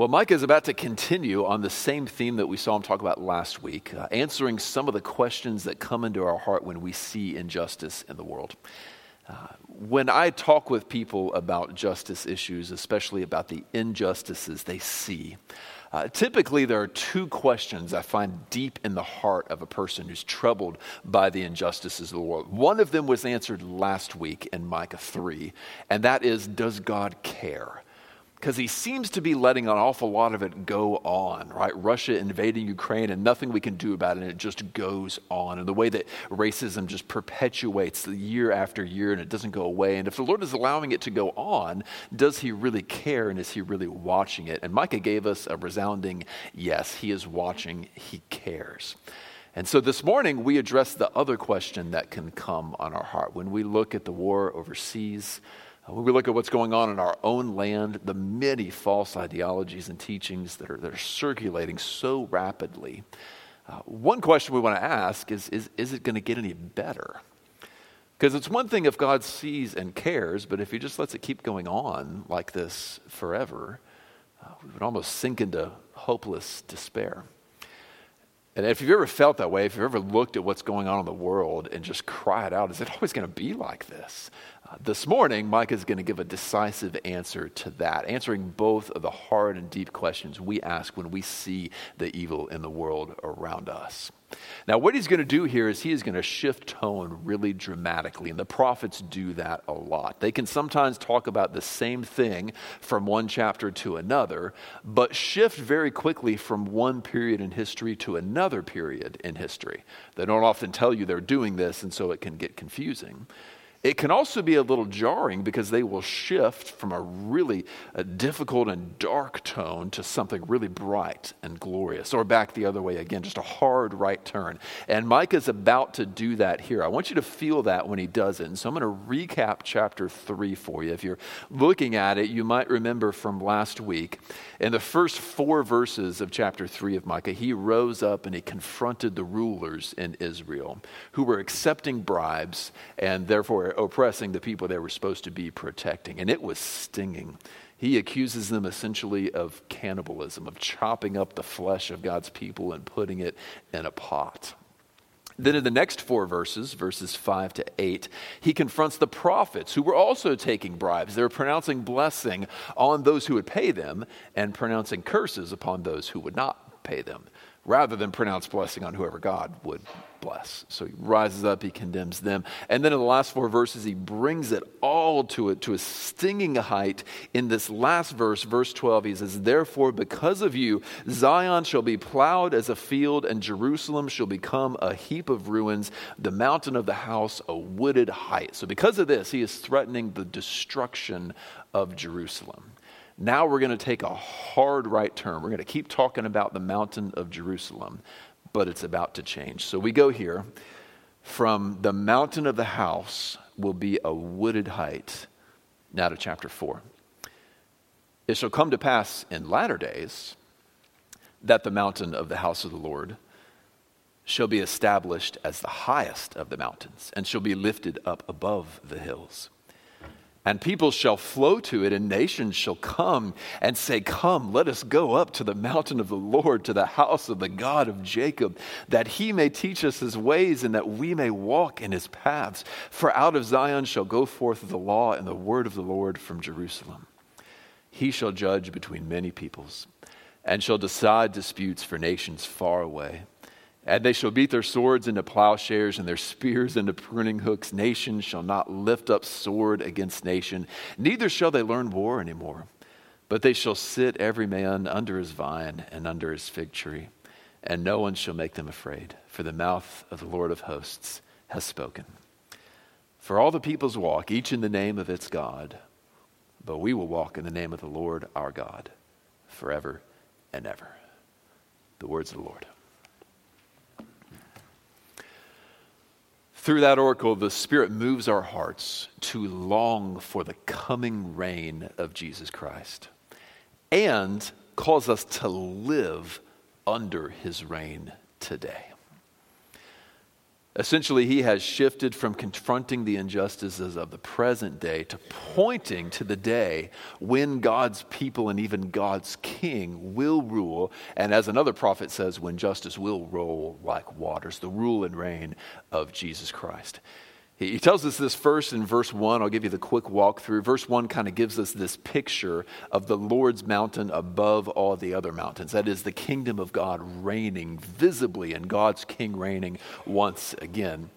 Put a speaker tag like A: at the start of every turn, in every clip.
A: Well, Micah is about to continue on the same theme that we saw him talk about last week, uh, answering some of the questions that come into our heart when we see injustice in the world. Uh, when I talk with people about justice issues, especially about the injustices they see, uh, typically there are two questions I find deep in the heart of a person who's troubled by the injustices of the world. One of them was answered last week in Micah 3, and that is Does God care? Because he seems to be letting an awful lot of it go on, right? Russia invading Ukraine and nothing we can do about it, and it just goes on. And the way that racism just perpetuates year after year and it doesn't go away. And if the Lord is allowing it to go on, does he really care and is he really watching it? And Micah gave us a resounding yes, he is watching, he cares. And so this morning, we address the other question that can come on our heart when we look at the war overseas when we look at what's going on in our own land, the many false ideologies and teachings that are, that are circulating so rapidly, uh, one question we want to ask is is, is it going to get any better? Because it's one thing if God sees and cares, but if He just lets it keep going on like this forever, uh, we would almost sink into hopeless despair. And if you've ever felt that way, if you've ever looked at what's going on in the world and just cried out, is it always going to be like this? This morning, Micah is going to give a decisive answer to that, answering both of the hard and deep questions we ask when we see the evil in the world around us. Now, what he's going to do here is he is going to shift tone really dramatically, and the prophets do that a lot. They can sometimes talk about the same thing from one chapter to another, but shift very quickly from one period in history to another period in history. They don't often tell you they're doing this, and so it can get confusing. It can also be a little jarring because they will shift from a really a difficult and dark tone to something really bright and glorious, or back the other way again, just a hard right turn. And Micah is about to do that here. I want you to feel that when he does it. And so I'm going to recap chapter 3 for you. If you're looking at it, you might remember from last week, in the first four verses of chapter 3 of Micah, he rose up and he confronted the rulers in Israel who were accepting bribes and therefore oppressing the people they were supposed to be protecting. And it was stinging. He accuses them essentially of cannibalism, of chopping up the flesh of God's people and putting it in a pot. Then in the next four verses, verses 5 to 8, he confronts the prophets who were also taking bribes. They were pronouncing blessing on those who would pay them and pronouncing curses upon those who would not pay them, rather than pronounce blessing on whoever God would bless. So he rises up, he condemns them. And then in the last four verses, he brings it all to it to a stinging height. In this last verse, verse 12, he says, Therefore, because of you, Zion shall be plowed as a field, and Jerusalem shall become a heap of ruins, the mountain of the house a wooded height. So because of this, he is threatening the destruction of Jerusalem. Now we're going to take a hard right turn. We're going to keep talking about the mountain of Jerusalem but it's about to change. So we go here from the mountain of the house will be a wooded height. Now to chapter 4. It shall come to pass in latter days that the mountain of the house of the Lord shall be established as the highest of the mountains and shall be lifted up above the hills. And people shall flow to it, and nations shall come and say, Come, let us go up to the mountain of the Lord, to the house of the God of Jacob, that he may teach us his ways, and that we may walk in his paths. For out of Zion shall go forth the law and the word of the Lord from Jerusalem. He shall judge between many peoples, and shall decide disputes for nations far away. And they shall beat their swords into plowshares and their spears into pruning hooks. Nation shall not lift up sword against nation, neither shall they learn war anymore. But they shall sit every man under his vine and under his fig tree, and no one shall make them afraid, for the mouth of the Lord of hosts has spoken. For all the peoples walk, each in the name of its God, but we will walk in the name of the Lord our God forever and ever. The words of the Lord. Through that oracle, the Spirit moves our hearts to long for the coming reign of Jesus Christ and calls us to live under his reign today. Essentially, he has shifted from confronting the injustices of the present day to pointing to the day when God's people and even God's king will rule. And as another prophet says, when justice will roll like waters, the rule and reign of Jesus Christ. He tells us this first in verse 1. I'll give you the quick walkthrough. Verse 1 kind of gives us this picture of the Lord's mountain above all the other mountains. That is the kingdom of God reigning visibly and God's king reigning once again.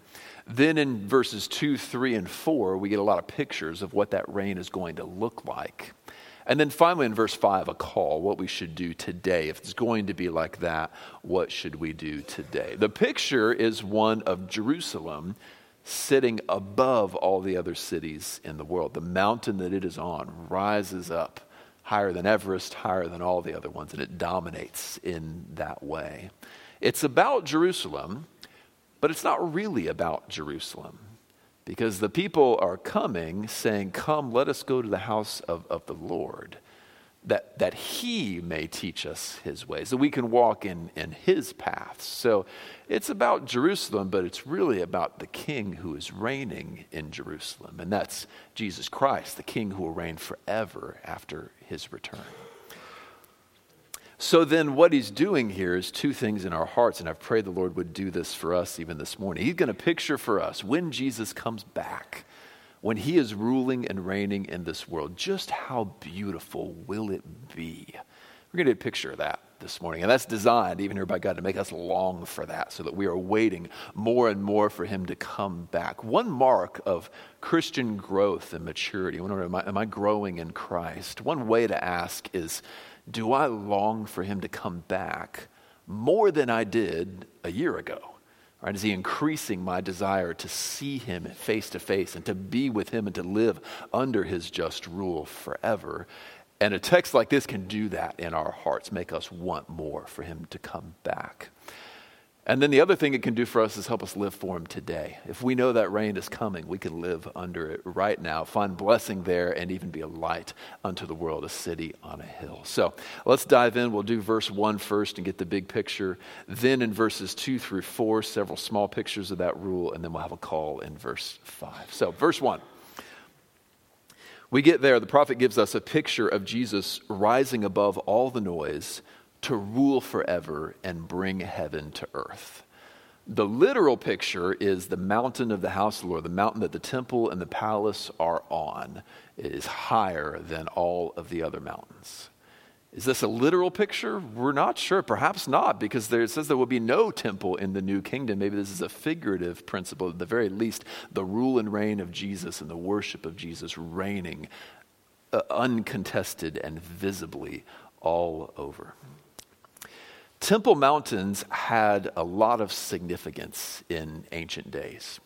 A: Then in verses 2, 3, and 4, we get a lot of pictures of what that reign is going to look like. And then finally in verse 5, a call, what we should do today. If it's going to be like that, what should we do today? The picture is one of Jerusalem sitting above all the other cities in the world. The mountain that it is on rises up higher than Everest, higher than all the other ones, and it dominates in that way. It's about Jerusalem, but it's not really about Jerusalem because the people are coming saying, Come, let us go to the house of, of the Lord that, that he may teach us his ways, that we can walk in, in his paths. So it's about Jerusalem, but it's really about the king who is reigning in Jerusalem. And that's Jesus Christ, the king who will reign forever after his return. So then, what he's doing here is two things in our hearts, and I've prayed the Lord would do this for us even this morning. He's going to picture for us when Jesus comes back when he is ruling and reigning in this world, just how beautiful will it be? We're going to get a picture of that this morning. And that's designed, even here by God, to make us long for that so that we are waiting more and more for Him to come back. One mark of Christian growth and maturity, am I, am I growing in Christ? One way to ask is Do I long for Him to come back more than I did a year ago? Right? Is he increasing my desire to see him face to face and to be with him and to live under his just rule forever? And a text like this can do that in our hearts, make us want more for him to come back. And then the other thing it can do for us is help us live for Him today. If we know that reign is coming, we can live under it right now, find blessing there, and even be a light unto the world, a city on a hill. So let's dive in. We'll do verse 1 first and get the big picture. Then in verses 2 through 4, several small pictures of that rule, and then we'll have a call in verse 5. So, verse 1. We get there, the prophet gives us a picture of Jesus rising above all the noise to rule forever and bring heaven to earth. The literal picture is the mountain of the house of the Lord, the mountain that the temple and the palace are on. It is higher than all of the other mountains. Is this a literal picture? We're not sure. Perhaps not, because there, it says there will be no temple in the new kingdom. Maybe this is a figurative principle. At the very least, the rule and reign of Jesus and the worship of Jesus reigning uh, uncontested and visibly all over. Temple Mountains had a lot of significance in ancient days.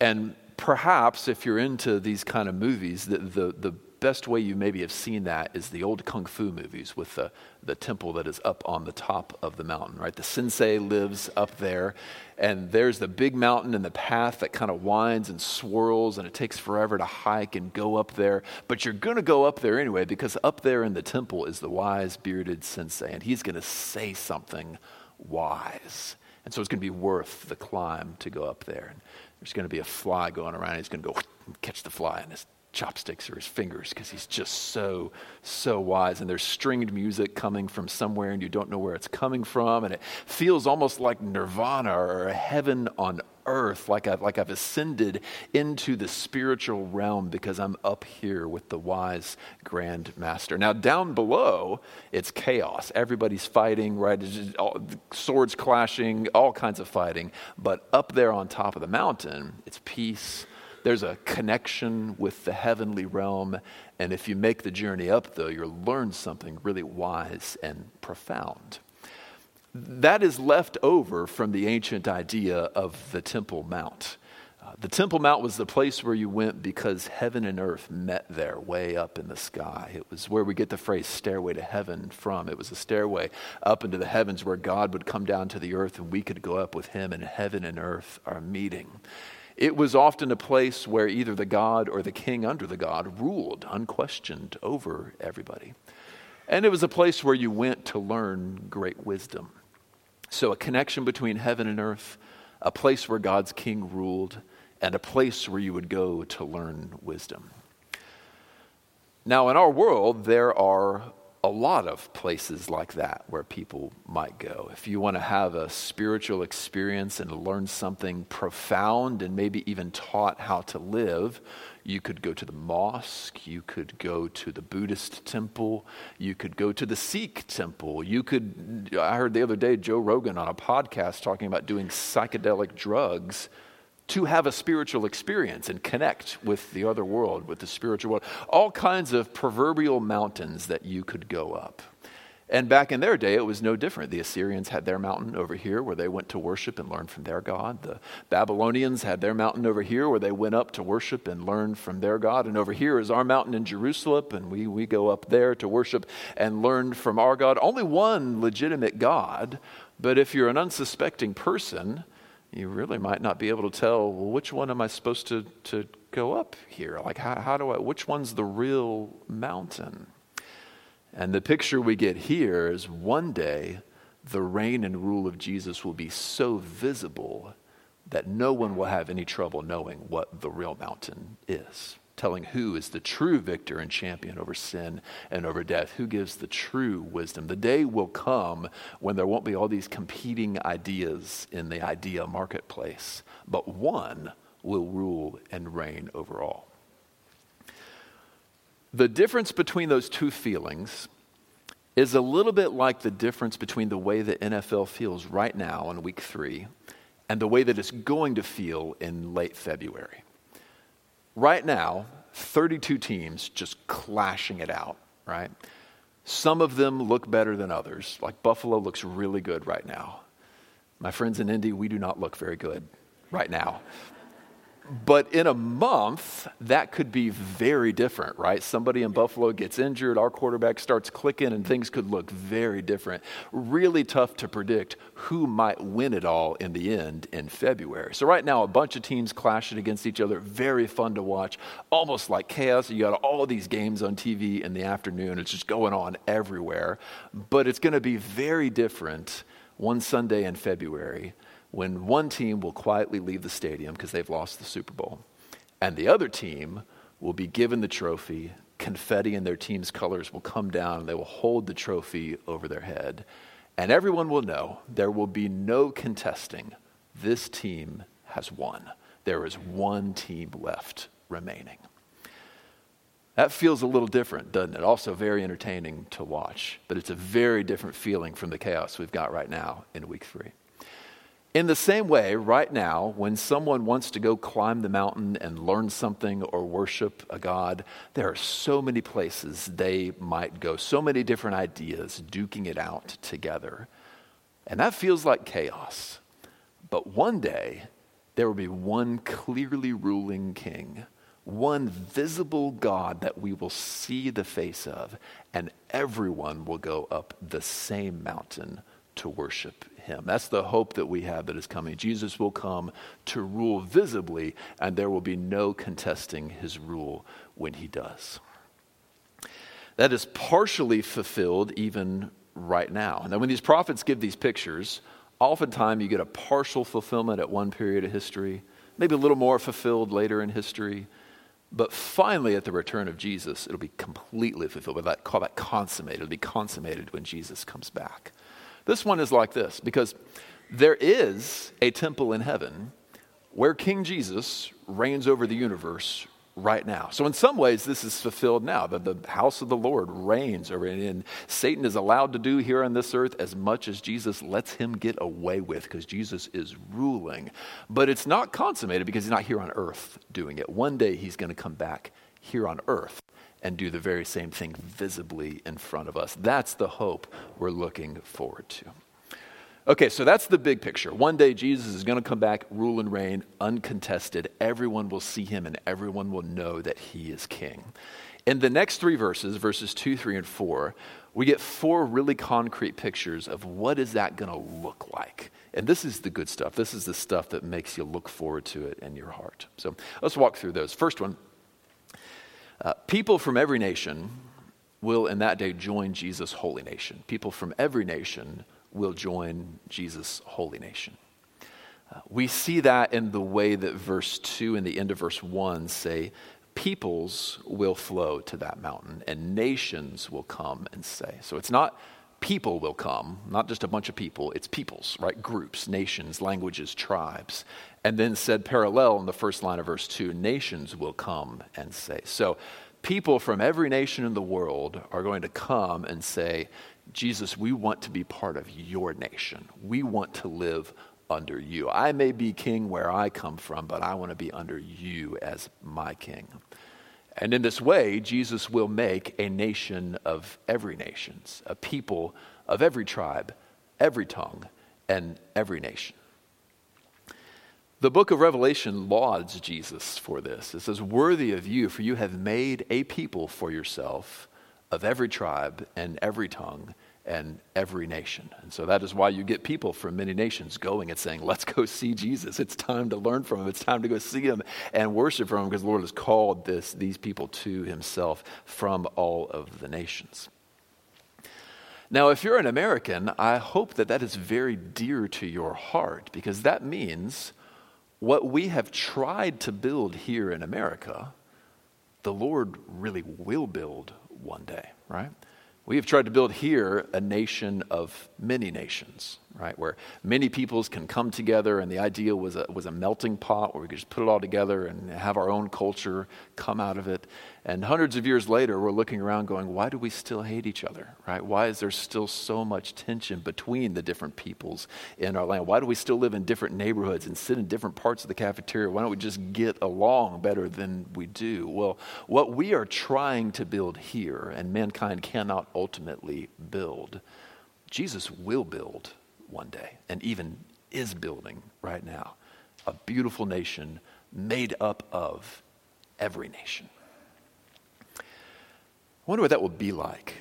A: And perhaps if you're into these kind of movies, the, the, the best way you maybe have seen that is the old kung fu movies with the, the temple that is up on the top of the mountain, right? The sensei lives up there, and there's the big mountain and the path that kind of winds and swirls, and it takes forever to hike and go up there. But you're going to go up there anyway, because up there in the temple is the wise bearded sensei, and he's going to say something wise. And so it's going to be worth the climb to go up there. And there's going to be a fly going around. and He's going to go catch the fly and his chopsticks or his fingers because he's just so, so wise. And there's stringed music coming from somewhere and you don't know where it's coming from. And it feels almost like nirvana or heaven on earth, like I've, like I've ascended into the spiritual realm because I'm up here with the wise grand master. Now, down below, it's chaos. Everybody's fighting, right? All, swords clashing, all kinds of fighting. But up there on top of the mountain, it's peace there's a connection with the heavenly realm. And if you make the journey up, though, you'll learn something really wise and profound. That is left over from the ancient idea of the Temple Mount. Uh, the Temple Mount was the place where you went because heaven and earth met there, way up in the sky. It was where we get the phrase stairway to heaven from. It was a stairway up into the heavens where God would come down to the earth and we could go up with him, and heaven and earth are meeting. It was often a place where either the god or the king under the god ruled unquestioned over everybody. And it was a place where you went to learn great wisdom. So, a connection between heaven and earth, a place where God's king ruled, and a place where you would go to learn wisdom. Now, in our world, there are a lot of places like that where people might go. If you want to have a spiritual experience and learn something profound and maybe even taught how to live, you could go to the mosque, you could go to the Buddhist temple, you could go to the Sikh temple. You could I heard the other day Joe Rogan on a podcast talking about doing psychedelic drugs to have a spiritual experience and connect with the other world, with the spiritual world. All kinds of proverbial mountains that you could go up. And back in their day, it was no different. The Assyrians had their mountain over here where they went to worship and learn from their God. The Babylonians had their mountain over here where they went up to worship and learn from their God. And over here is our mountain in Jerusalem, and we, we go up there to worship and learn from our God. Only one legitimate God, but if you're an unsuspecting person, you really might not be able to tell, well, which one am I supposed to, to go up here? Like, how, how do I, which one's the real mountain? And the picture we get here is one day the reign and rule of Jesus will be so visible that no one will have any trouble knowing what the real mountain is telling who is the true victor and champion over sin and over death, who gives the true wisdom. The day will come when there won't be all these competing ideas in the idea marketplace, but one will rule and reign over all. The difference between those two feelings is a little bit like the difference between the way the NFL feels right now in week three and the way that it's going to feel in late February. Right now, 32 teams just clashing it out, right? Some of them look better than others. Like Buffalo looks really good right now. My friends in Indy, we do not look very good right now. But in a month, that could be very different, right? Somebody in Buffalo gets injured, our quarterback starts clicking, and things could look very different. Really tough to predict who might win it all in the end in February. So, right now, a bunch of teams clashing against each other, very fun to watch, almost like chaos. You got all these games on TV in the afternoon, it's just going on everywhere. But it's going to be very different one Sunday in February when one team will quietly leave the stadium because they've lost the Super Bowl, and the other team will be given the trophy, confetti and their team's colors will come down, and they will hold the trophy over their head. And everyone will know there will be no contesting. This team has won. There is one team left remaining. That feels a little different, doesn't it? Also, very entertaining to watch, but it's a very different feeling from the chaos we've got right now in week three. In the same way, right now, when someone wants to go climb the mountain and learn something or worship a God, there are so many places they might go, so many different ideas duking it out together. And that feels like chaos. But one day, there will be one clearly ruling king, one visible God that we will see the face of, and everyone will go up the same mountain to worship him. That's the hope that we have that is coming. Jesus will come to rule visibly, and there will be no contesting his rule when he does. That is partially fulfilled even right now. Now, when these prophets give these pictures, oftentimes you get a partial fulfillment at one period of history, maybe a little more fulfilled later in history. But finally, at the return of Jesus, it'll be completely fulfilled. That, call that consummated. It'll be consummated when Jesus comes back. This one is like this because there is a temple in heaven where King Jesus reigns over the universe right now. So, in some ways, this is fulfilled now. that the house of the Lord reigns over it, and Satan is allowed to do here on this earth as much as Jesus lets him get away with because Jesus is ruling. But it's not consummated because he's not here on earth doing it. One day he's going to come back here on earth and do the very same thing visibly in front of us. That's the hope we're looking forward to. Okay, so that's the big picture. One day Jesus is going to come back, rule and reign, uncontested. Everyone will see him and everyone will know that he is king. In the next three verses, verses 2, 3, and 4, we get four really concrete pictures of what is that going to look like. And this is the good stuff. This is the stuff that makes you look forward to it in your heart. So let's walk through those. First one, uh, people from every nation will in that day join Jesus' holy nation. People from every nation will join Jesus' holy nation. Uh, we see that in the way that verse 2 and the end of verse 1 say, Peoples will flow to that mountain, and nations will come and say. So it's not people will come, not just a bunch of people, it's peoples, right? Groups, nations, languages, tribes. And then said parallel in the first line of verse 2 nations will come and say. So people from every nation in the world are going to come and say, Jesus, we want to be part of your nation. We want to live under you. I may be king where I come from, but I want to be under you as my king. And in this way, Jesus will make a nation of every nations, a people of every tribe, every tongue, and every nation. The book of Revelation lauds Jesus for this. It says, Worthy of you, for you have made a people for yourself of every tribe and every tongue and every nation. And so that is why you get people from many nations going and saying, Let's go see Jesus. It's time to learn from him. It's time to go see him and worship from him because the Lord has called this, these people to himself from all of the nations. Now, if you're an American, I hope that that is very dear to your heart because that means what we have tried to build here in America, the Lord really will build one day, right? We have tried to build here a nation of many nations, right? Where many peoples can come together, and the idea was a, was a melting pot where we could just put it all together and have our own culture come out of it. And hundreds of years later, we're looking around going, why do we still hate each other, right? Why is there still so much tension between the different peoples in our land? Why do we still live in different neighborhoods and sit in different parts of the cafeteria? Why don't we just get along better than we do? Well, what we are trying to build here, and mankind cannot ultimately build, Jesus will build one day, and even is building right now a beautiful nation made up of every nation. Wonder what that will be like.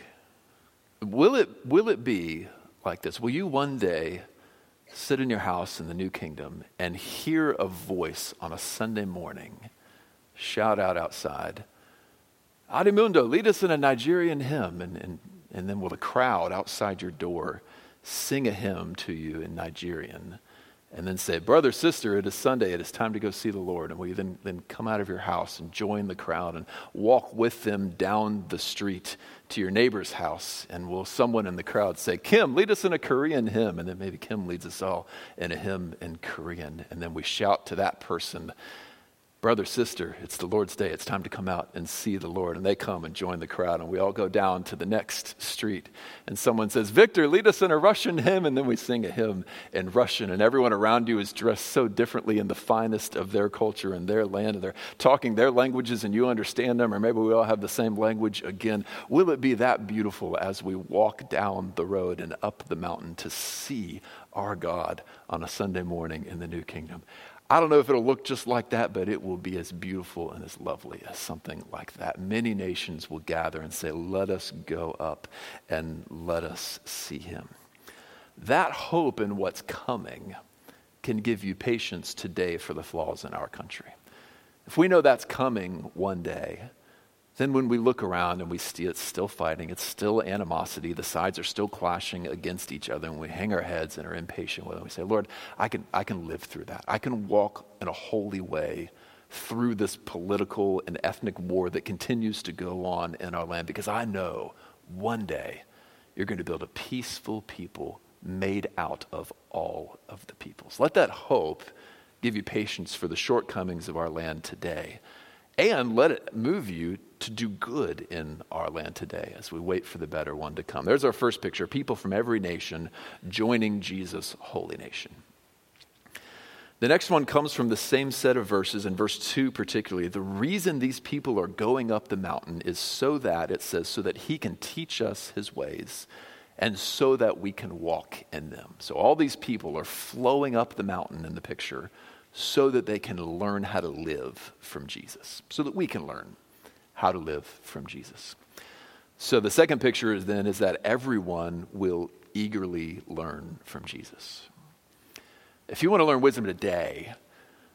A: Will it, will it be like this? Will you one day sit in your house in the new kingdom and hear a voice on a Sunday morning shout out outside, Adimundo, lead us in a Nigerian hymn? And, and, and then will the crowd outside your door sing a hymn to you in Nigerian? And then say, Brother, sister, it is Sunday, it is time to go see the Lord. And will you then, then come out of your house and join the crowd and walk with them down the street to your neighbor's house? And will someone in the crowd say, Kim, lead us in a Korean hymn? And then maybe Kim leads us all in a hymn in Korean. And then we shout to that person, brother, sister, it's the Lord's day. It's time to come out and see the Lord. And they come and join the crowd. And we all go down to the next street. And someone says, Victor, lead us in a Russian hymn. And then we sing a hymn in Russian. And everyone around you is dressed so differently in the finest of their culture and their land. And they're talking their languages and you understand them. Or maybe we all have the same language again. Will it be that beautiful as we walk down the road and up the mountain to see our God on a Sunday morning in the new kingdom? I don't know if it'll look just like that, but it will be as beautiful and as lovely as something like that. Many nations will gather and say, Let us go up and let us see him. That hope in what's coming can give you patience today for the flaws in our country. If we know that's coming one day, then when we look around and we see it's still fighting, it's still animosity, the sides are still clashing against each other, and we hang our heads and are impatient with it. We say, Lord, I can, I can live through that. I can walk in a holy way through this political and ethnic war that continues to go on in our land because I know one day you're going to build a peaceful people made out of all of the peoples. Let that hope give you patience for the shortcomings of our land today and let it move you to do good in our land today as we wait for the better one to come. There's our first picture people from every nation joining Jesus' holy nation. The next one comes from the same set of verses, in verse 2 particularly. The reason these people are going up the mountain is so that, it says, so that he can teach us his ways and so that we can walk in them. So all these people are flowing up the mountain in the picture so that they can learn how to live from Jesus, so that we can learn how to live from Jesus. So the second picture is then is that everyone will eagerly learn from Jesus. If you want to learn wisdom today,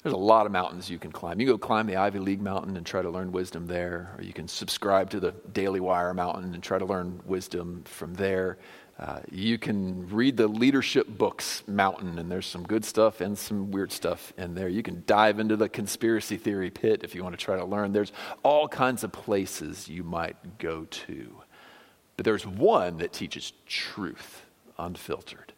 A: there's a lot of mountains you can climb. You can go climb the Ivy League mountain and try to learn wisdom there, or you can subscribe to the Daily Wire mountain and try to learn wisdom from there. Uh, you can read the leadership books, Mountain, and there's some good stuff and some weird stuff in there. You can dive into the conspiracy theory pit if you want to try to learn. There's all kinds of places you might go to. But there's one that teaches truth, unfiltered.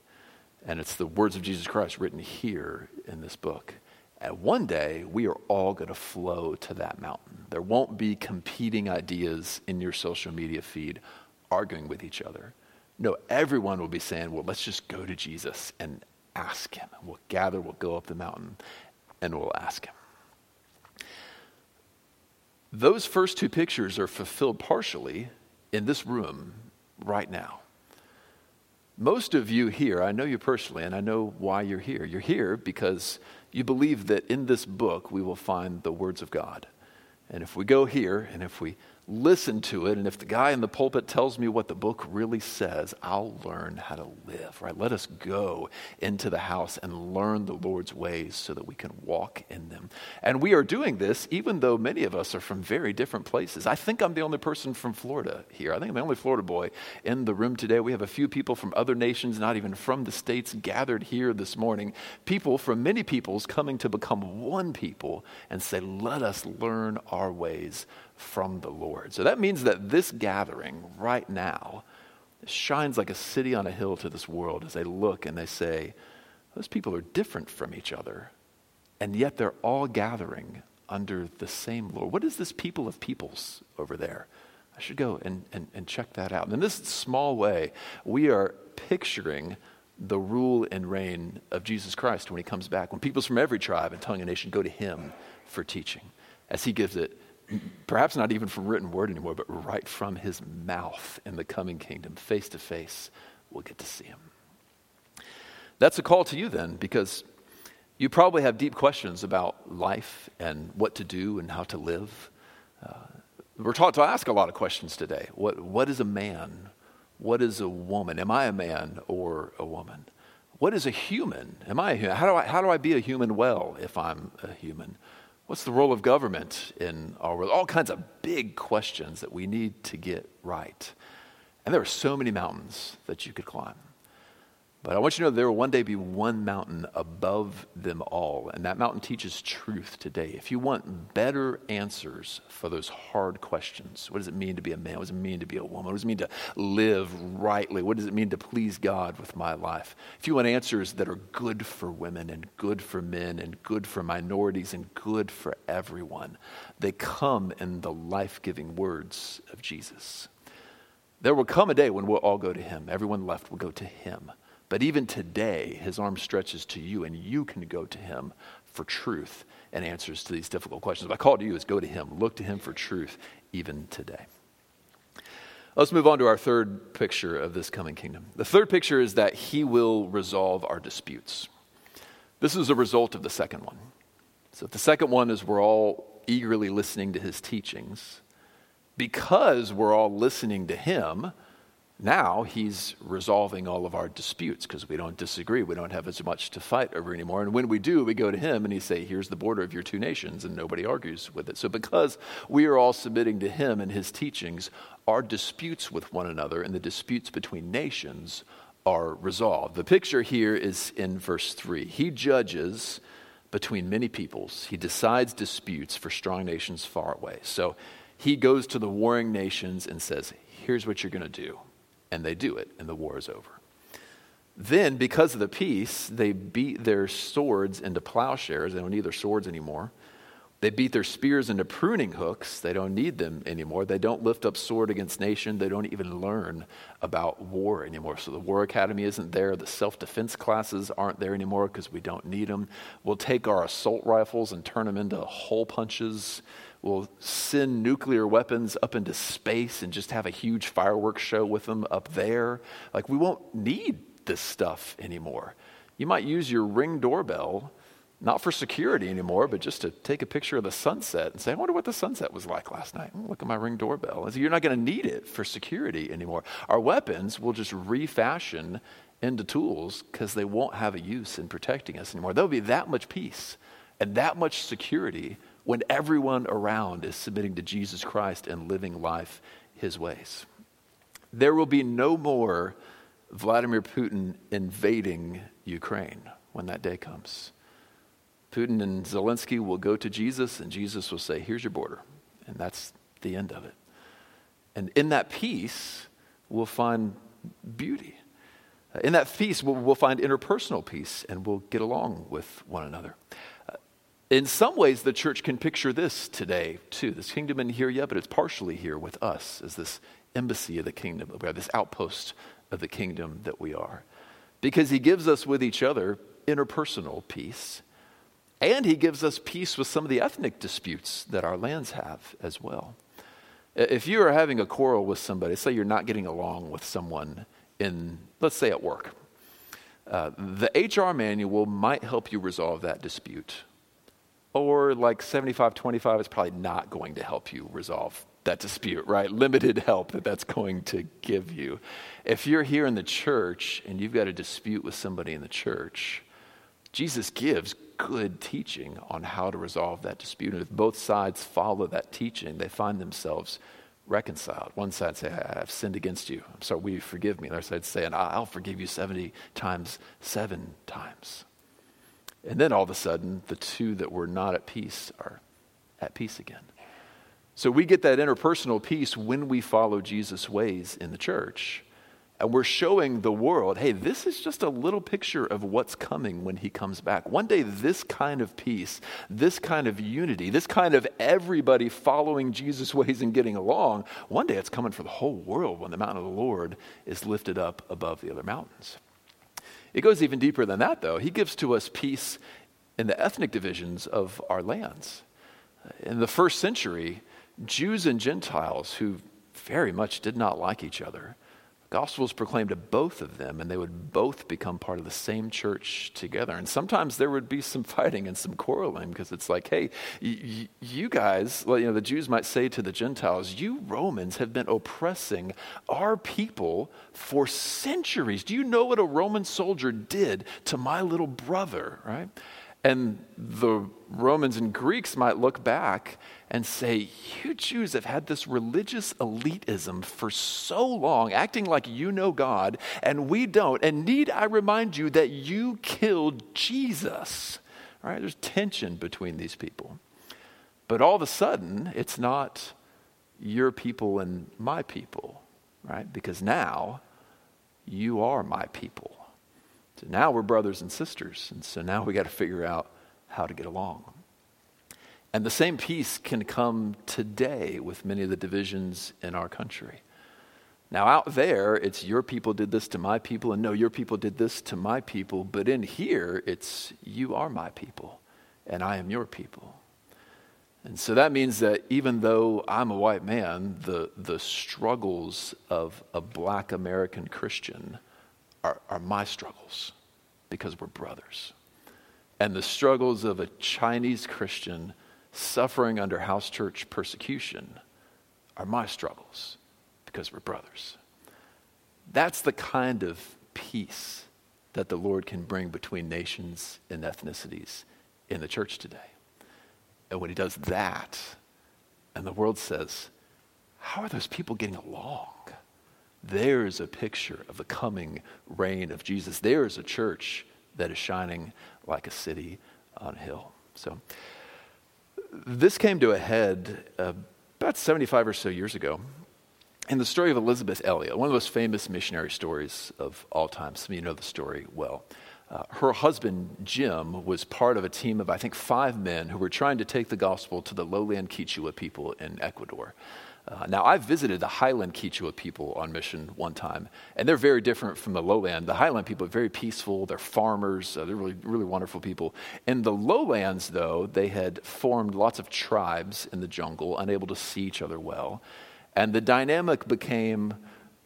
A: And it's the words of Jesus Christ written here in this book. And one day, we are all going to flow to that mountain. There won't be competing ideas in your social media feed arguing with each other no, everyone will be saying, well, let's just go to Jesus and ask him. We'll gather, we'll go up the mountain, and we'll ask him. Those first two pictures are fulfilled partially in this room right now. Most of you here, I know you personally, and I know why you're here. You're here because you believe that in this book we will find the words of God. And if we go here and if we listen to it, and if the guy in the pulpit tells me what the book really says, I'll learn how to live, right? Let us go into the house and learn the Lord's ways so that we can walk in them. And we are doing this even though many of us are from very different places. I think I'm the only person from Florida here. I think I'm the only Florida boy in the room today. We have a few people from other nations, not even from the States, gathered here this morning. People from many peoples coming to become one people and say, let us learn our ways from the Lord. So that means that this gathering right now shines like a city on a hill to this world as they look and they say, those people are different from each other, and yet they're all gathering under the same Lord. What is this people of peoples over there? I should go and, and, and check that out. And in this small way, we are picturing the rule and reign of Jesus Christ when he comes back, when peoples from every tribe and tongue and nation go to him for teaching, as he gives it perhaps not even from written word anymore, but right from his mouth in the coming kingdom, face to face, we'll get to see him. That's a call to you then, because you probably have deep questions about life and what to do and how to live. Uh, we're taught to ask a lot of questions today. What, what is a man? What is a woman? Am I a man or a woman? What is a human? Am I a human? How do I, how do I be a human well if I'm a human? What's the role of government in our world? All kinds of big questions that we need to get right. And there are so many mountains that you could climb. But I want you to know there will one day be one mountain above them all, and that mountain teaches truth today. If you want better answers for those hard questions, what does it mean to be a man? What does it mean to be a woman? What does it mean to live rightly? What does it mean to please God with my life? If you want answers that are good for women and good for men and good for minorities and good for everyone, they come in the life giving words of Jesus. There will come a day when we'll all go to Him. Everyone left will go to Him. But even today, his arm stretches to you, and you can go to him for truth and answers to these difficult questions. My call to you is go to him. Look to him for truth even today. Let's move on to our third picture of this coming kingdom. The third picture is that he will resolve our disputes. This is a result of the second one. So, the second one is we're all eagerly listening to his teachings. Because we're all listening to him, now he's resolving all of our disputes because we don't disagree. We don't have as much to fight over anymore. And when we do, we go to him and he say, "Here's the border of your two nations," and nobody argues with it. So because we are all submitting to him and his teachings, our disputes with one another and the disputes between nations are resolved. The picture here is in verse 3. He judges between many peoples. He decides disputes for strong nations far away. So he goes to the warring nations and says, "Here's what you're going to do." And they do it, and the war is over. Then, because of the peace, they beat their swords into plowshares. They don't need their swords anymore. They beat their spears into pruning hooks. They don't need them anymore. They don't lift up sword against nation. They don't even learn about war anymore. So the War Academy isn't there. The self defense classes aren't there anymore because we don't need them. We'll take our assault rifles and turn them into hole punches will send nuclear weapons up into space and just have a huge fireworks show with them up there. Like, we won't need this stuff anymore. You might use your ring doorbell, not for security anymore, but just to take a picture of the sunset and say, I wonder what the sunset was like last night. Mm, look at my ring doorbell. So you're not going to need it for security anymore. Our weapons will just refashion into tools because they won't have a use in protecting us anymore. There'll be that much peace and that much security when everyone around is submitting to Jesus Christ and living life his ways. There will be no more Vladimir Putin invading Ukraine when that day comes. Putin and Zelensky will go to Jesus, and Jesus will say, Here's your border. And that's the end of it. And in that peace, we'll find beauty. In that peace, we'll, find interpersonal peace, and we'll get along with one another. In some ways, the church can picture this today, too. This kingdom isn't here yet, but it's partially here with us as this embassy of the kingdom. This outpost of the kingdom that we are. Because he gives us with each other interpersonal peace, and he gives us peace with some of the ethnic disputes that our lands have as well. If you are having a quarrel with somebody, say you're not getting along with someone in, let's say, at work, uh, the HR manual might help you resolve that dispute or like 75 25 is probably not going to help you resolve that dispute, right? Limited help that that's going to give you. If you're here in the church and you've got a dispute with somebody in the church, Jesus gives good teaching on how to resolve that dispute. And if both sides follow that teaching, they find themselves reconciled. One side say, I've sinned against you. I'm sorry, will you forgive me? The other side say, and I'll forgive you 70 times, seven times. And then all of a sudden, the two that were not at peace are at peace again. So we get that interpersonal peace when we follow Jesus' ways in the church. And we're showing the world, hey, this is just a little picture of what's coming when he comes back. One day, this kind of peace, this kind of unity, this kind of everybody following Jesus' ways and getting along, one day it's coming for the whole world when the mountain of the Lord is lifted up above the other mountains. It goes even deeper than that, though. He gives to us peace in the ethnic divisions of our lands. In the first century, Jews and Gentiles who very much did not like each other gospel was proclaimed to both of them, and they would both become part of the same church together. And sometimes there would be some fighting and some quarreling because it's like, hey, y- you guys, well, you know, the Jews might say to the Gentiles, you Romans have been oppressing our people for centuries. Do you know what a Roman soldier did to my little brother, right? And the Romans and Greeks might look back and say, You Jews have had this religious elitism for so long, acting like you know God, and we don't. And need I remind you that you killed Jesus? Right? There's tension between these people. But all of a sudden, it's not your people and my people, right? Because now you are my people. So now we're brothers and sisters. And so now we got to figure out how to get along. And the same peace can come today with many of the divisions in our country. Now, out there, it's your people did this to my people, and no, your people did this to my people. But in here, it's you are my people, and I am your people. And so that means that even though I'm a white man, the, the struggles of a black American Christian are, are my struggles because we're brothers. And the struggles of a Chinese Christian suffering under house church persecution are my struggles because we're brothers. That's the kind of peace that the Lord can bring between nations and ethnicities in the church today. And when He does that, and the world says, How are those people getting along? There's a picture of the coming reign of Jesus. There's a church that is shining like a city on a hill. So, this came to a head uh, about 75 or so years ago in the story of Elisabeth Elliot, one of the most famous missionary stories of all time. Some of you know the story well. Uh, her husband, Jim, was part of a team of, I think, five men who were trying to take the gospel to the lowland Quechua people in Ecuador. Uh, now, I've visited the highland Quechua people on mission one time, and they're very different from the lowland. The highland people are very peaceful, they're farmers, uh, they're really, really wonderful people. In the lowlands, though, they had formed lots of tribes in the jungle, unable to see each other well. And the dynamic became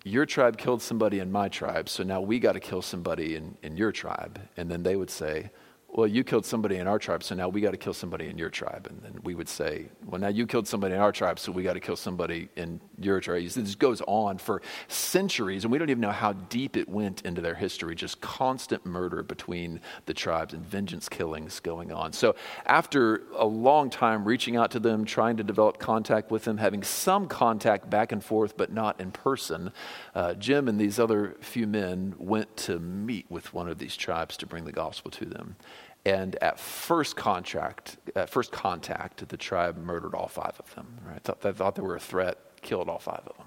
A: your tribe killed somebody in my tribe, so now we got to kill somebody in, in your tribe. And then they would say, well, you killed somebody in our tribe, so now we got to kill somebody in your tribe. And then we would say, well, now you killed somebody in our tribe, so we got to kill somebody in your tribe. This goes on for centuries, and we don't even know how deep it went into their history. Just constant murder between the tribes and vengeance killings going on. So after a long time reaching out to them, trying to develop contact with them, having some contact back and forth, but not in person, uh, Jim and these other few men went to meet with one of these tribes to bring the gospel to them. And at first contract, at first contact, the tribe murdered all five of them. Right? Thought, they thought they were a threat, killed all five of them.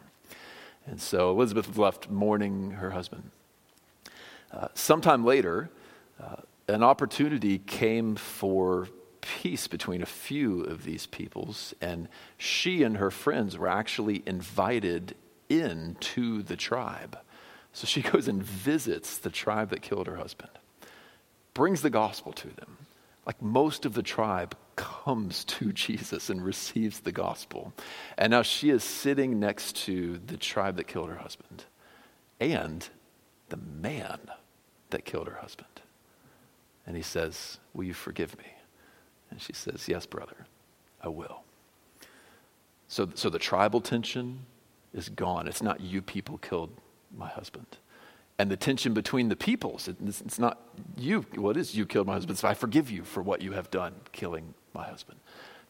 A: And so Elisabeth left mourning her husband. Uh, sometime later, uh, an opportunity came for peace between a few of these peoples, and she and her friends were actually invited into the tribe. So she goes and visits the tribe that killed her husband brings the gospel to them. Like most of the tribe comes to Jesus and receives the gospel. And now she is sitting next to the tribe that killed her husband and the man that killed her husband. And he says, Will you forgive me? And she says, Yes, brother, I will. So, so the tribal tension is gone. It's not you people killed my husband and the tension between the peoples. It's, not you, well, it is you killed my husband, so I forgive you for what you have done, killing my husband.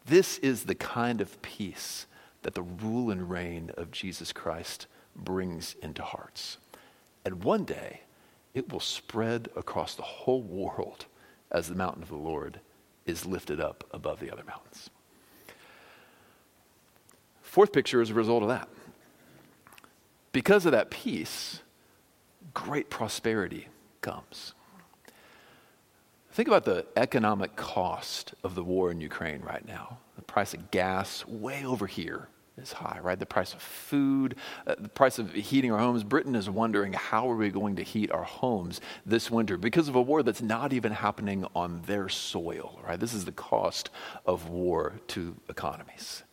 A: This is the kind of peace that the rule and reign of Jesus Christ brings into hearts. And one day, it will spread across the whole world as the mountain of the Lord is lifted up above the other mountains. Fourth picture is a result of that. Because of that peace, great prosperity comes. Think about the economic cost of the war in Ukraine right now. The price of gas, way over here, is high, right? The price of food, uh, the price of heating our homes. Britain is wondering how are we going to heat our homes this winter because of a war that's not even happening on their soil, right? This is the cost of war to economies.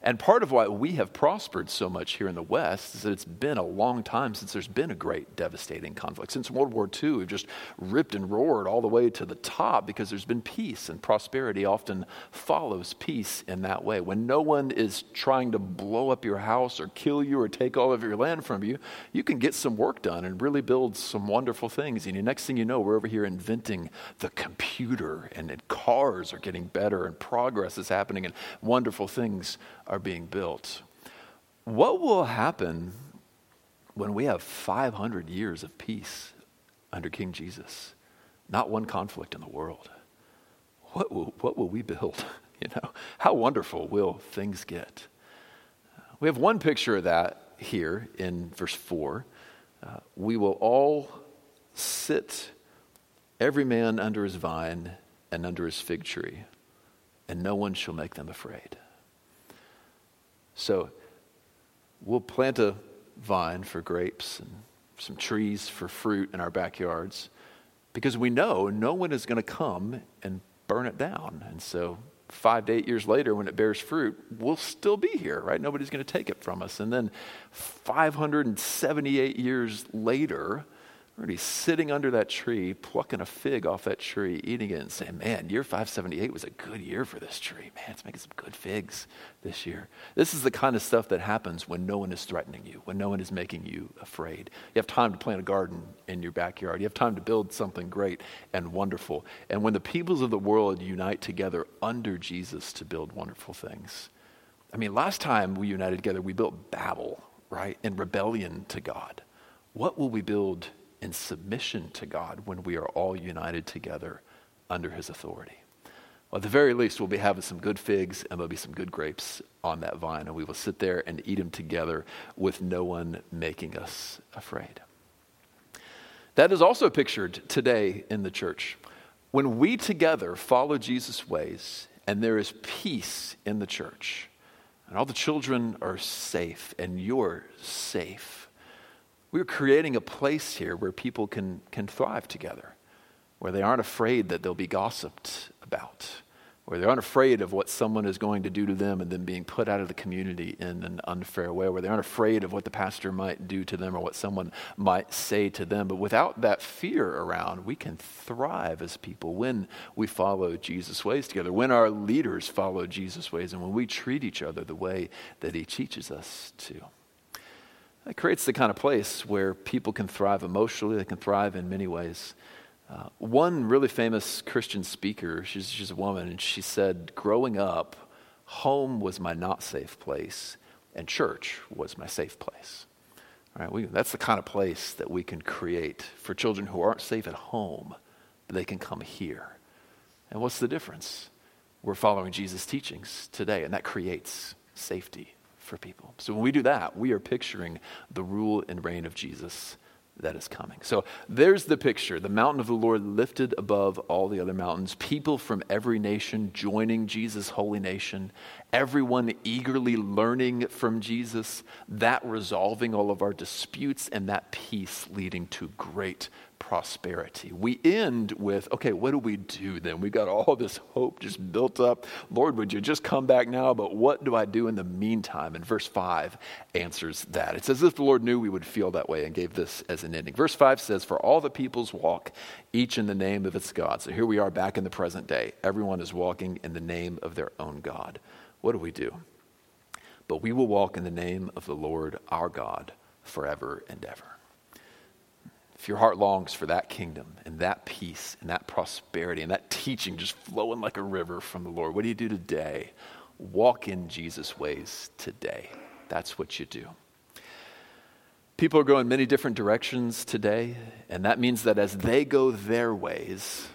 A: And part of why we have prospered so much here in the West is that it's been a long time since there's been a great devastating conflict. Since World War II, we've just ripped and roared all the way to the top because there's been peace, and prosperity often follows peace in that way. When no one is trying to blow up your house or kill you or take all of your land from you, you can get some work done and really build some wonderful things. And the next thing you know, we're over here inventing the computer, and cars are getting better, and progress is happening, and wonderful things are being built. What will happen when we have 500 years of peace under King Jesus? Not one conflict in the world. What will, what will we build? You know, how wonderful will things get? We have one picture of that here in verse 4. Uh, we will all sit, every man under his vine and under his fig tree, and no one shall make them afraid. So we'll plant a vine for grapes and some trees for fruit in our backyards because we know no one is going to come and burn it down. And so five to eight years later, when it bears fruit, we'll still be here, right? Nobody's going to take it from us. And then 578 years later, already sitting under that tree, plucking a fig off that tree, eating it, and saying, Man, year 578 was a good year for this tree. Man, it's making some good figs this year. This is the kind of stuff that happens when no one is threatening you, when no one is making you afraid. You have time to plant a garden in your backyard, you have time to build something great and wonderful. And when the peoples of the world unite together under Jesus to build wonderful things. I mean, last time we united together, we built Babel, right? In rebellion to God. What will we build in submission to God when we are all united together under his authority. Well, at the very least, we'll be having some good figs and there'll be some good grapes on that vine, and we will sit there and eat them together with no one making us afraid. That is also pictured today in the church. When we together follow Jesus' ways and there is peace in the church, and all the children are safe, and you're safe we're creating a place here where people can, can thrive together, where they aren't afraid that they'll be gossiped about, where they aren't afraid of what someone is going to do to them and then being put out of the community in an unfair way, where they aren't afraid of what the pastor might do to them or what someone might say to them. But without that fear around, we can thrive as people when we follow Jesus' ways together, when our leaders follow Jesus' ways, and when we treat each other the way that he teaches us to. It creates the kind of place where people can thrive emotionally, they can thrive in many ways. Uh, one really famous Christian speaker, she's, she's a woman, and she said, Growing up, home was my not safe place, and church was my safe place. All right, we, that's the kind of place that we can create for children who aren't safe at home, but they can come here. And what's the difference? We're following Jesus' teachings today, and that creates safety for people. So when we do that, we are picturing the rule and reign of Jesus that is coming. So there's the picture the mountain of the Lord lifted above all the other mountains, people from every nation joining Jesus' holy nation, everyone eagerly learning from Jesus, that resolving all of our disputes, and that peace leading to great prosperity. We end with, okay, what do we do then? We got all this hope just built up. Lord, would you just come back now? But what do I do in the meantime? And verse 5 answers that. It's as if the Lord knew we would feel that way and gave this as an ending. Verse 5 says, For all the peoples walk, each in the name of its God. So here we are back in the present day. Everyone is walking in the name of their own God. What do we do? But we will walk in the name of the Lord our God forever and ever if your heart longs for that kingdom and that peace and that prosperity and that teaching just flowing like a river from the Lord, what do you do today? Walk in Jesus' ways today. That's what you do. People are going many different directions today, and that means that as they go their ways,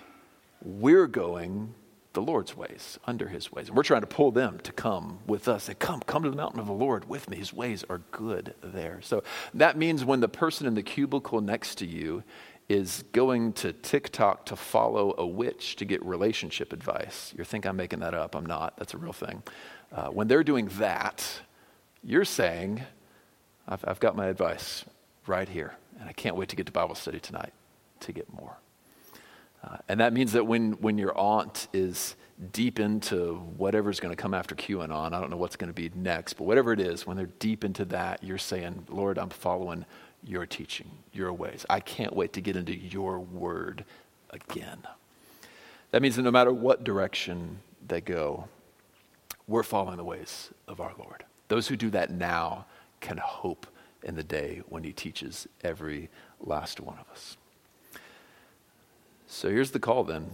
A: we're going the Lord's ways, under his ways. And we're trying to pull them to come with us. Say, come, come to the mountain of the Lord with me. His ways are good there. So that means when the person in the cubicle next to you is going to TikTok to follow a witch to get relationship advice, you think I'm making that up. I'm not. That's a real thing. Uh, when they're doing that, you're saying, I've, I've got my advice right here. And I can't wait to get to Bible study tonight to get more. Uh, and that means that when, when your aunt is deep into whatever's going to come after QAnon, I don't know what's going to be next, but whatever it is, when they're deep into that, you're saying, Lord, I'm following your teaching, your ways. I can't wait to get into your word again. That means that no matter what direction they go, we're following the ways of our Lord. Those who do that now can hope in the day when he teaches every last one of us. So here's the call then.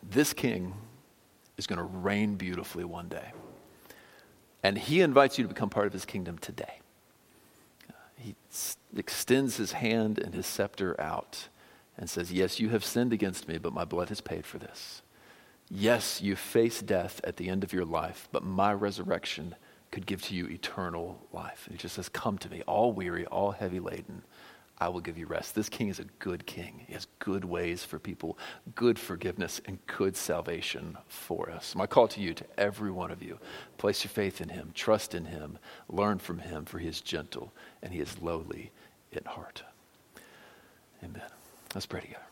A: This king is going to reign beautifully one day. And he invites you to become part of his kingdom today. He extends his hand and his scepter out and says, Yes, you have sinned against me, but my blood has paid for this. Yes, you face death at the end of your life, but my resurrection could give to you eternal life. And he just says, Come to me, all weary, all heavy laden. I will give you rest. This king is a good king. He has good ways for people, good forgiveness, and good salvation for us. My call to you, to every one of you, place your faith in him, trust in him, learn from him, for he is gentle and he is lowly in heart. Amen. Let's pray together.